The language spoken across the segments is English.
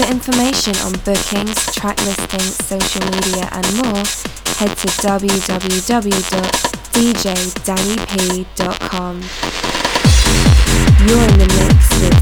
For information on bookings, track listings, social media, and more, head to www.djdannyp.com. You're in the mix with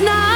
not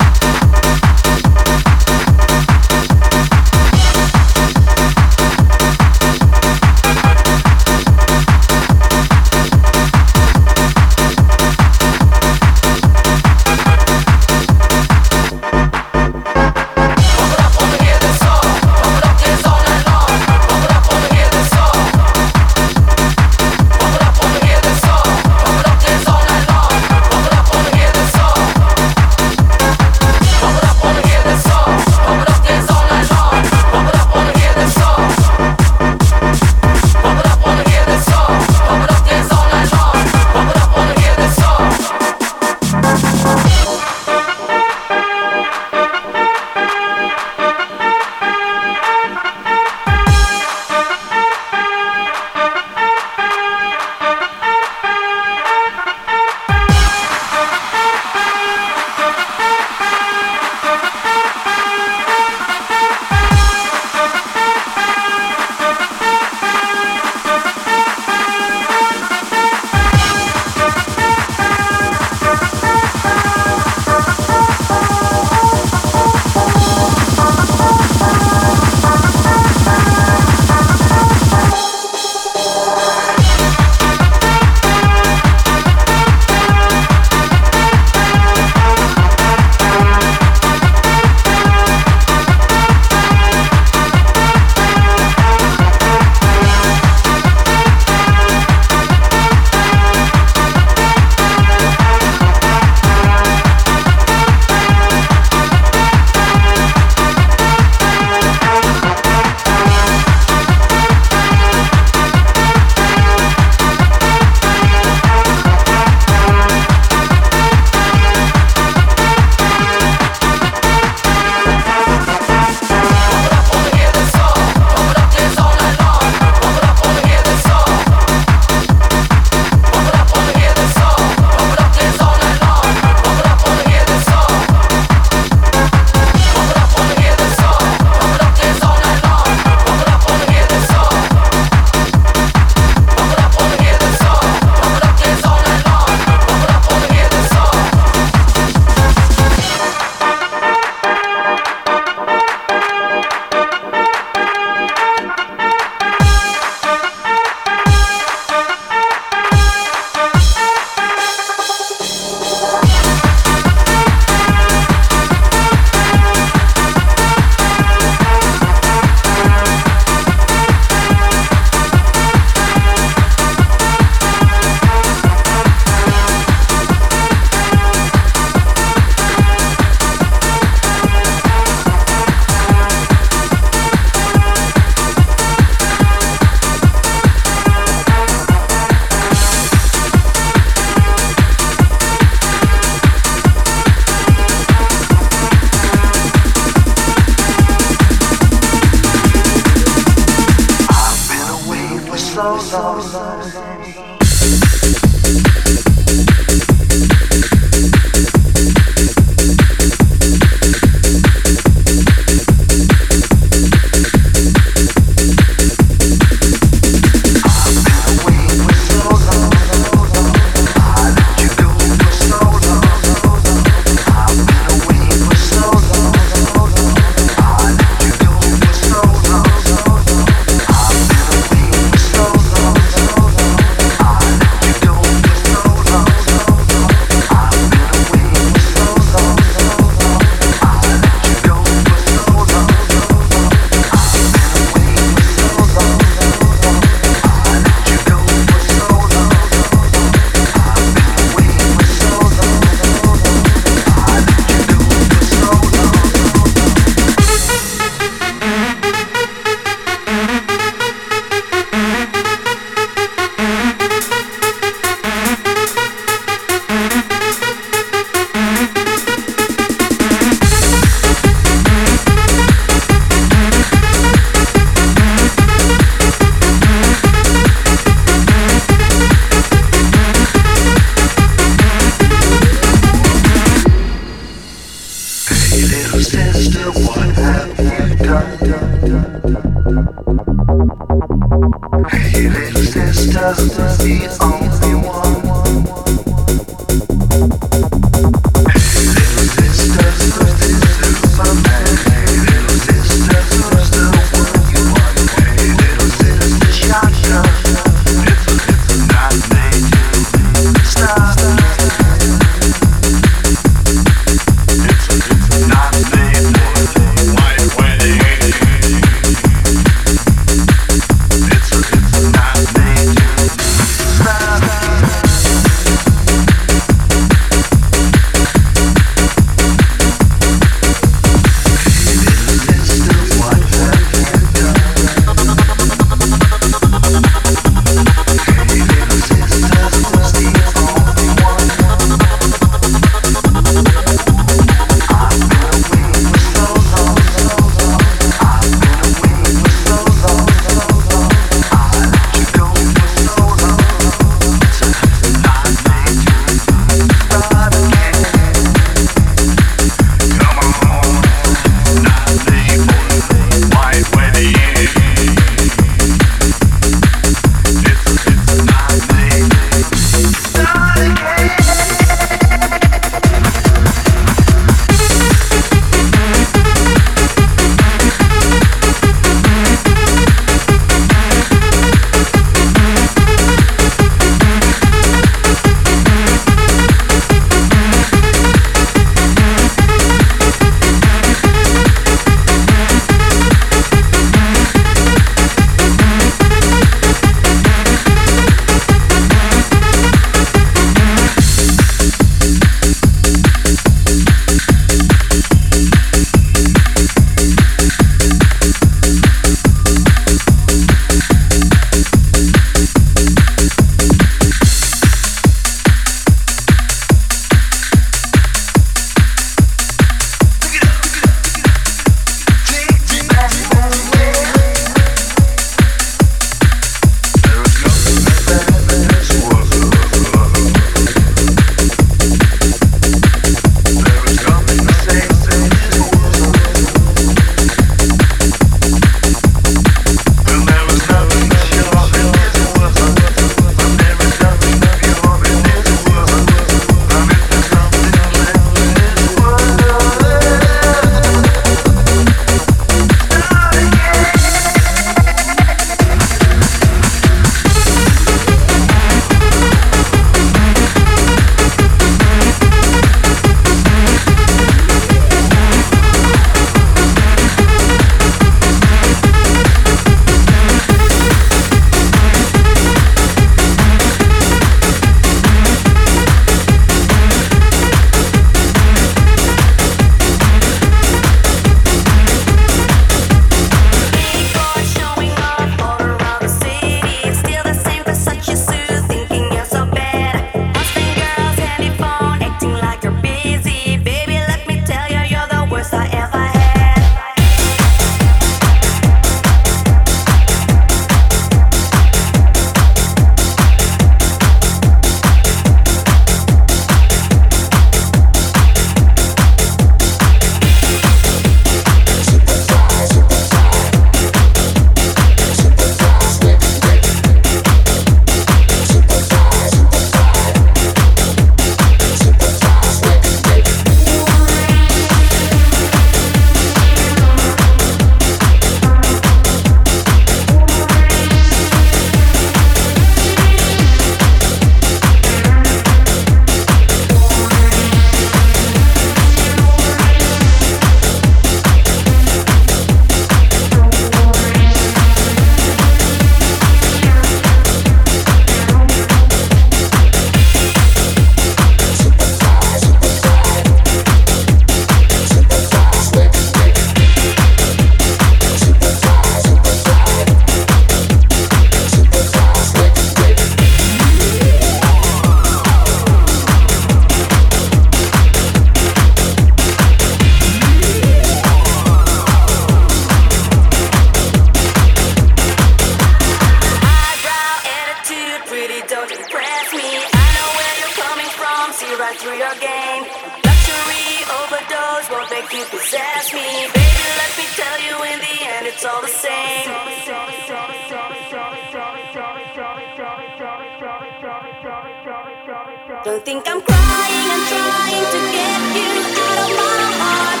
Don't think I'm crying, I'm trying to get you out of my heart.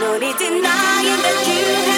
No need denying that you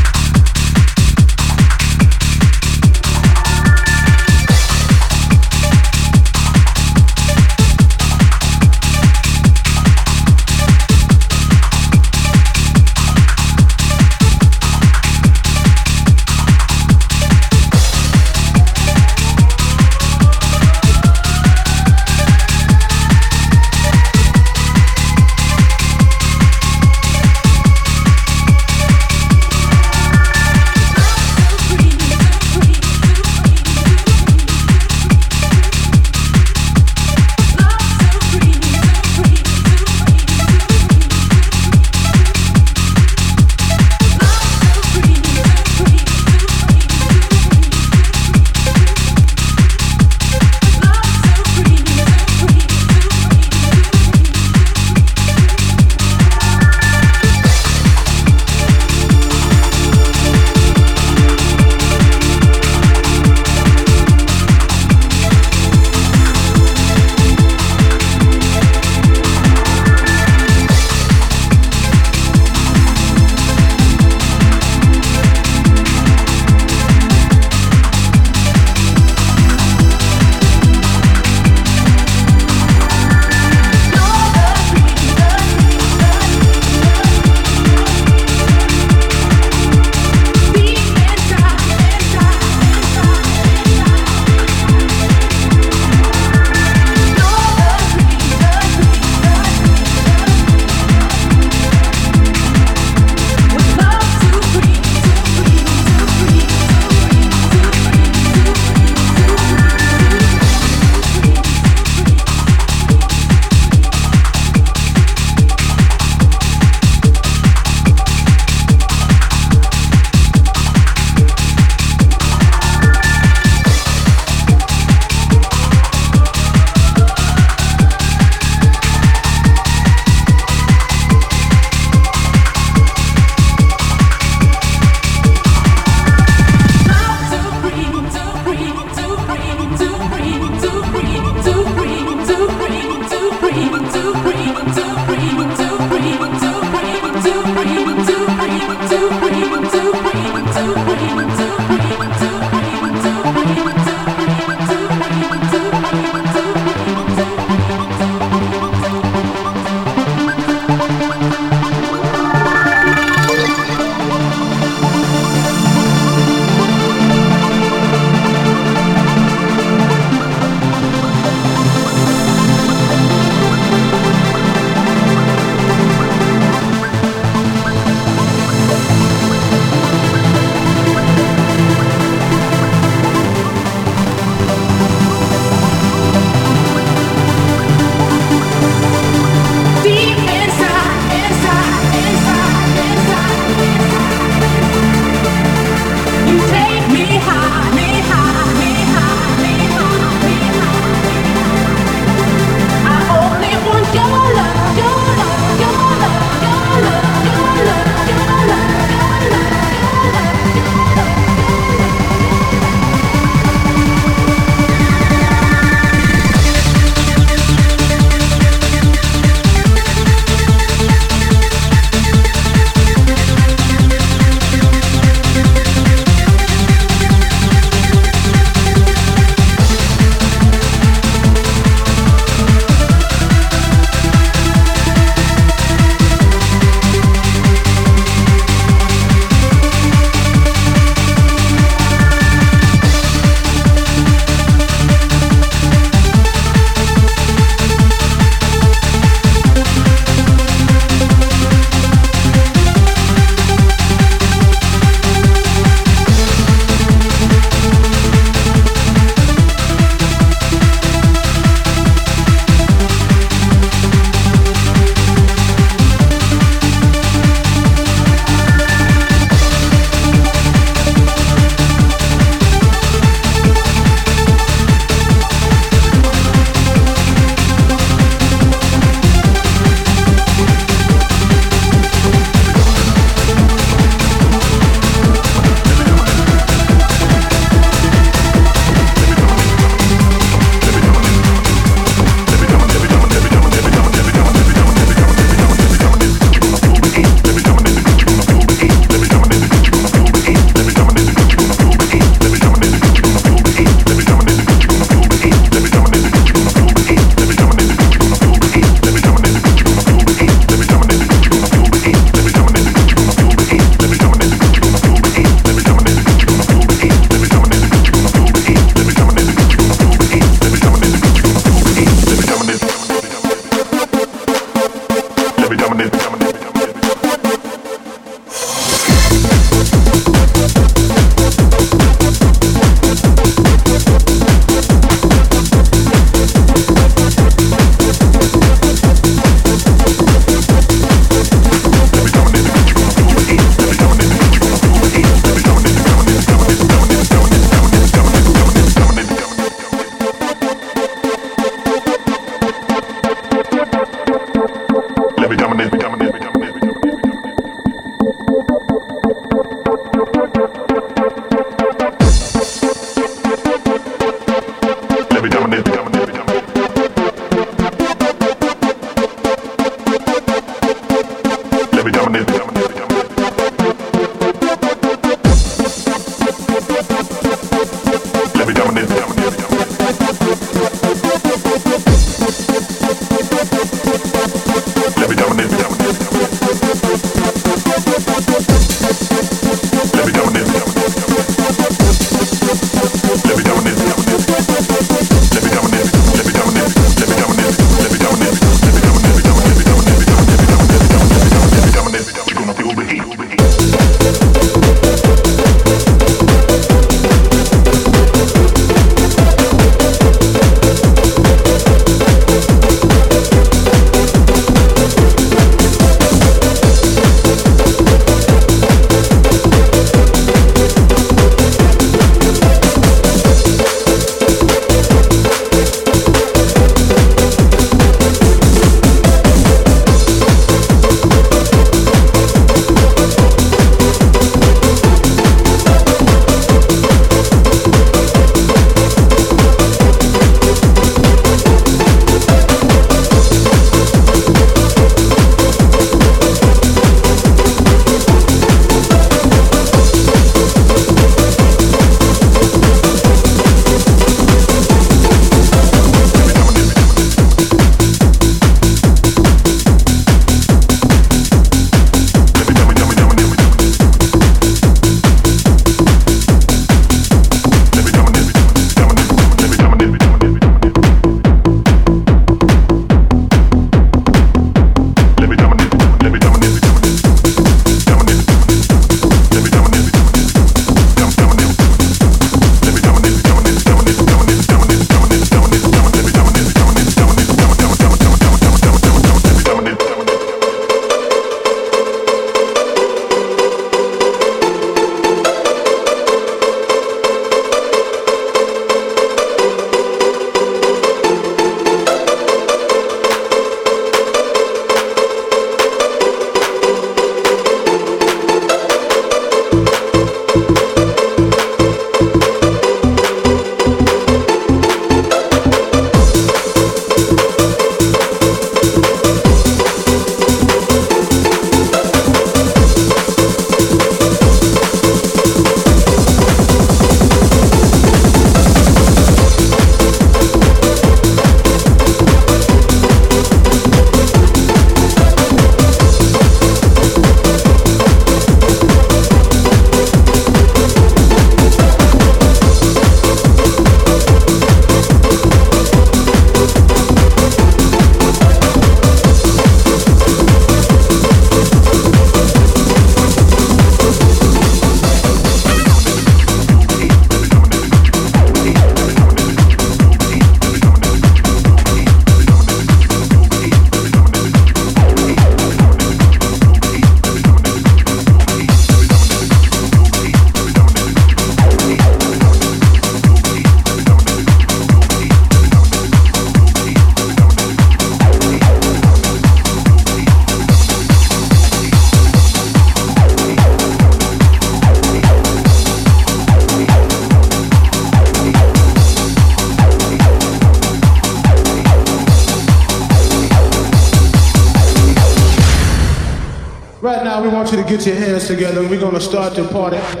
together. We're going to start the party.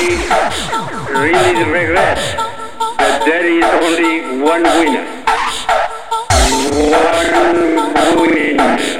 really regret that there is only one winner. One winner.